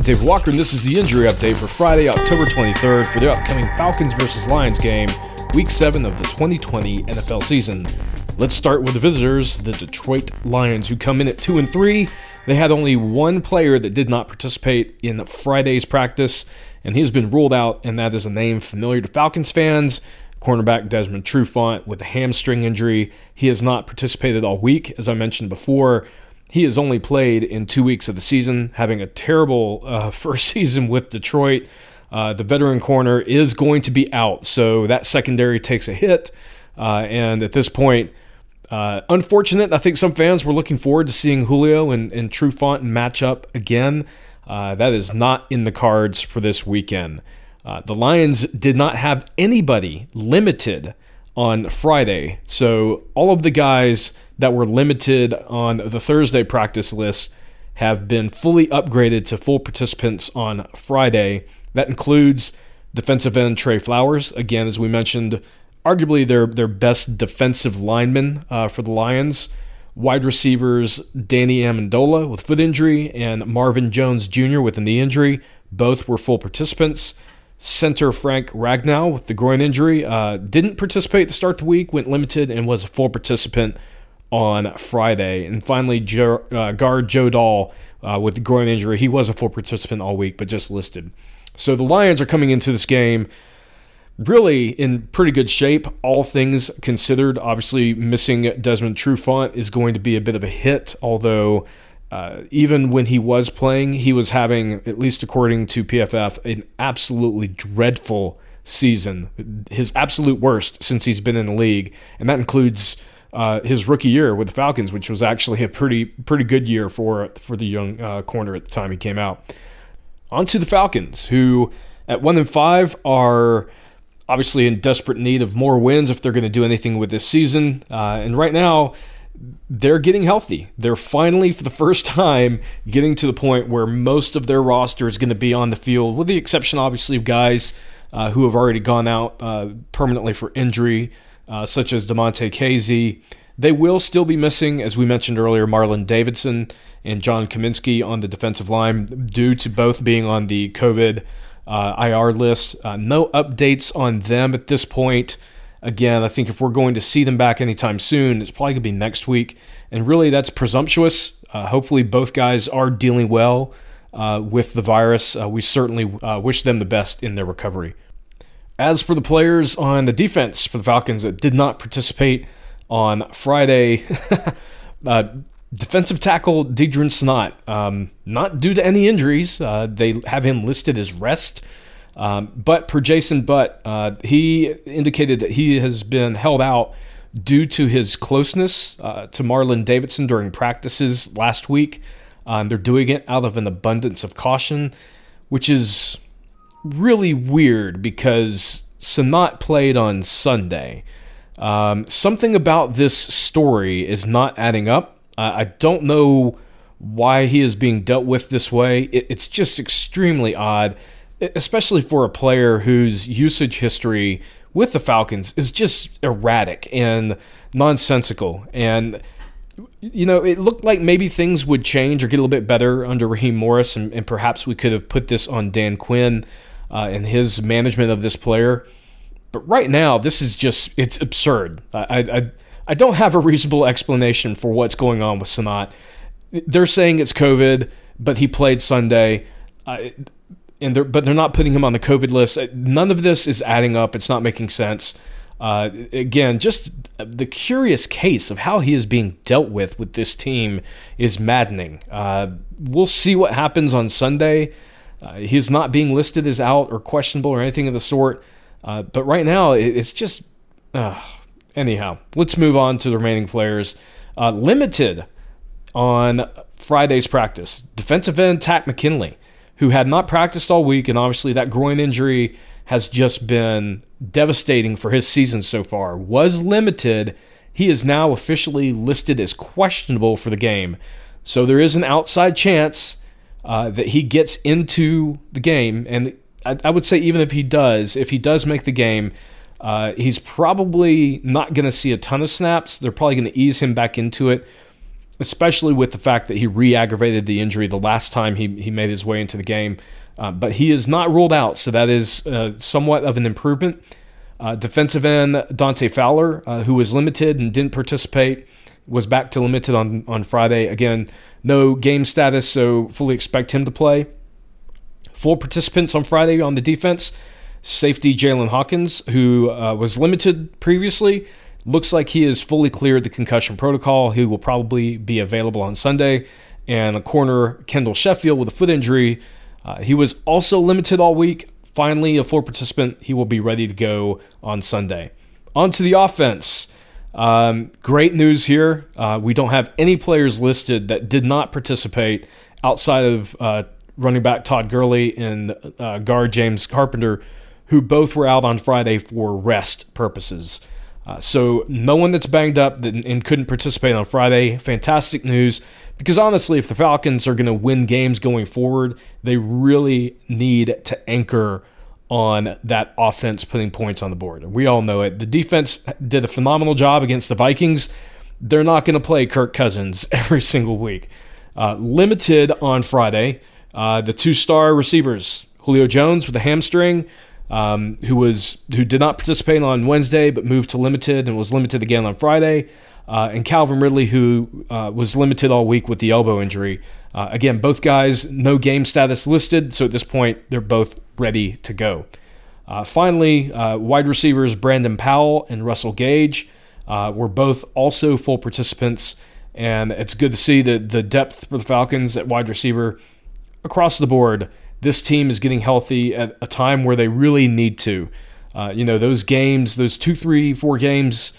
I'm Dave Walker, and this is the injury update for Friday, October 23rd for the upcoming Falcons versus Lions game, Week 7 of the 2020 NFL season. Let's start with the visitors, the Detroit Lions, who come in at 2 and 3. They had only one player that did not participate in Friday's practice, and he has been ruled out, and that is a name familiar to Falcons fans. Cornerback Desmond Trufant with a hamstring injury. He has not participated all week, as I mentioned before. He has only played in two weeks of the season, having a terrible uh, first season with Detroit. Uh, the veteran corner is going to be out, so that secondary takes a hit. Uh, and at this point, uh, unfortunate. I think some fans were looking forward to seeing Julio and, and Trufant match up again. Uh, that is not in the cards for this weekend. Uh, the Lions did not have anybody limited on Friday, so all of the guys that were limited on the Thursday practice list have been fully upgraded to full participants on Friday. That includes defensive end Trey Flowers, again, as we mentioned, arguably their, their best defensive lineman uh, for the Lions. Wide receivers Danny Amendola with foot injury and Marvin Jones Jr. with a knee injury. Both were full participants. Center Frank Ragnow with the groin injury uh, didn't participate to start the week, went limited, and was a full participant on Friday. And finally, jo- uh, guard Joe Dahl uh, with the groin injury. He was a full participant all week, but just listed. So the Lions are coming into this game really in pretty good shape, all things considered. Obviously, missing Desmond Trufant is going to be a bit of a hit, although. Uh, even when he was playing, he was having, at least according to PFF, an absolutely dreadful season. His absolute worst since he's been in the league. And that includes uh, his rookie year with the Falcons, which was actually a pretty pretty good year for for the young uh, corner at the time he came out. On to the Falcons, who at one and five are obviously in desperate need of more wins if they're going to do anything with this season. Uh, and right now, they're getting healthy. They're finally, for the first time, getting to the point where most of their roster is going to be on the field, with the exception, obviously, of guys uh, who have already gone out uh, permanently for injury uh, such as Damontae Kazee. They will still be missing, as we mentioned earlier, Marlon Davidson and John Cominsky on the defensive line due to both being on the COVID uh, IR list. Uh, no updates on them at this point. Again, I think if we're going to see them back anytime soon, it's probably going to be next week. And really, that's presumptuous. Uh, hopefully, both guys are dealing well uh, with the virus. Uh, we certainly uh, wish them the best in their recovery. As for the players on the defense for the Falcons that did not participate on Friday, uh, defensive tackle Deadrin Senat, um, not due to any injuries. Uh, they have him listed as rest. Um, but per Jason Butt, uh, he indicated that he has been held out due to his closeness uh, to Marlon Davidson during practices last week. Um, they're doing it out of an abundance of caution, which is really weird because Senat played on Sunday. Um, something about this story is not adding up. Uh, I don't know why he is being dealt with this way. It, it's just extremely odd, especially for a player whose usage history with the Falcons is just erratic and nonsensical. And, you know, it looked like maybe things would change or get a little bit better under Raheem Morris, and, and perhaps we could have put this on Dan Quinn uh, and his management of this player. But right now, this is just, it's absurd. I, I, I don't have a reasonable explanation for what's going on with Senat. They're saying it's COVID, but he played Sunday. Uh, and they're but they're not putting him on the COVID list. None of this is adding up. It's not making sense. Uh, again, just the curious case of how he is being dealt with with this team is maddening. Uh, we'll see what happens on Sunday. Uh, he's not being listed as out or questionable or anything of the sort. Uh, but right now, it's just. anyhow, let's move on to the remaining players. Uh, limited on Friday's practice. Defensive end Takk McKinley, who had not practiced all week, and obviously that groin injury has just been devastating for his season so far, was limited. He is now officially listed as questionable for the game. So there is an outside chance uh, that he gets into the game. And I, I, would say, even if he does, if he does make the game, uh, he's probably not going to see a ton of snaps. They're probably going to ease him back into it, especially with the fact that he re aggravated the injury the last time he, he made his way into the game. Uh, but he is not ruled out, so that is uh, somewhat of an improvement. Uh, defensive end Dante Fowler, uh, who was limited and didn't participate, was back to limited on, on Friday. Again, no game status, so fully expect him to play. Full participants on Friday on the defense. Safety Jaylinn Hawkins, who uh, was limited previously, looks like he is fully cleared the concussion protocol. He will probably be available on Sunday. And a corner, Kendall Sheffield, with a foot injury, uh, he was also limited all week. Finally, a full participant. He will be ready to go on Sunday. On to the offense. Um, great news here. Uh, we don't have any players listed that did not participate outside of uh, running back Todd Gurley and uh, guard James Carpenter, who both were out on Friday for rest purposes. Uh, so no one that's banged up and couldn't participate on Friday. Fantastic news. Because honestly, if the Falcons are going to win games going forward, they really need to anchor on that offense putting points on the board. We all know it. The defense did a phenomenal job against the Vikings. They're not going to play Kirk Cousins every single week. Uh, limited on Friday, uh, the two star receivers, Julio Jones with a hamstring, um, who was who did not participate on Wednesday but moved to limited and was limited again on Friday uh, and Calvin Ridley, who uh, was limited all week with the elbow injury. Uh, again, both guys, no game status listed, so at this point, they're both ready to go. Uh, finally, uh, wide receivers Brandon Powell and Russell Gage uh, were both also full participants, and it's good to see the, the depth for the Falcons at wide receiver across the board. This team is getting healthy at a time where they really need to. you know, those games, those two, three, four games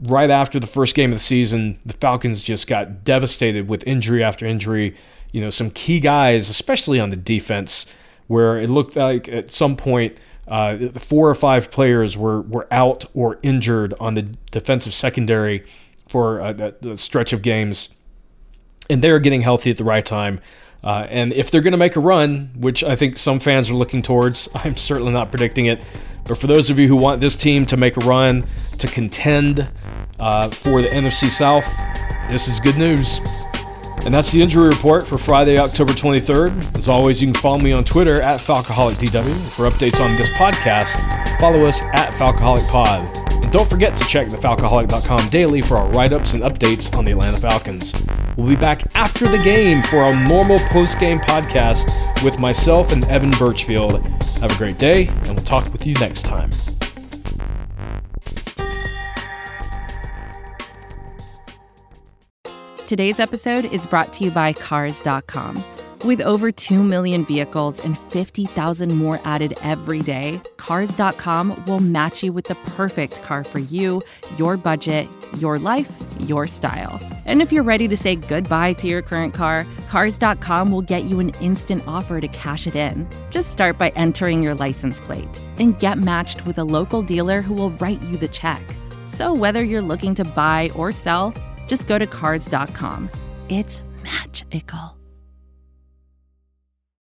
right after the first game of the season, the Falcons just got devastated with injury after injury. You know, some key guys, especially on the defense, where it looked like at some point uh, four or five players were, were out or injured on the defensive secondary for a, a stretch of games. And they're getting healthy at the right time. Uh, and if they're going to make a run, which I think some fans are looking towards, I'm certainly not predicting it. But for those of you who want this team to make a run, to contend uh, for the NFC South, this is good news. And that's the injury report for Friday, October 23rd. As always, you can follow me on Twitter at FalcoholicDW. For updates on this podcast, follow us at FalcoholicPod. And don't forget to check thefalcoholic.com daily for our write ups and updates on the Atlanta Falcons. We'll be back after the game for our normal post game podcast with myself and Evan Birchfield. Have a great day, and we'll talk with you next time. Today's episode is brought to you by Cars.com. With over 2 million vehicles and 50,000 more added every day, Cars.com will match you with the perfect car for you, your budget, your life, your style. And if you're ready to say goodbye to your current car, Cars.com will get you an instant offer to cash it in. Just start by entering your license plate and get matched with a local dealer who will write you the check. So whether you're looking to buy or sell, just go to Cars.com. It's magical.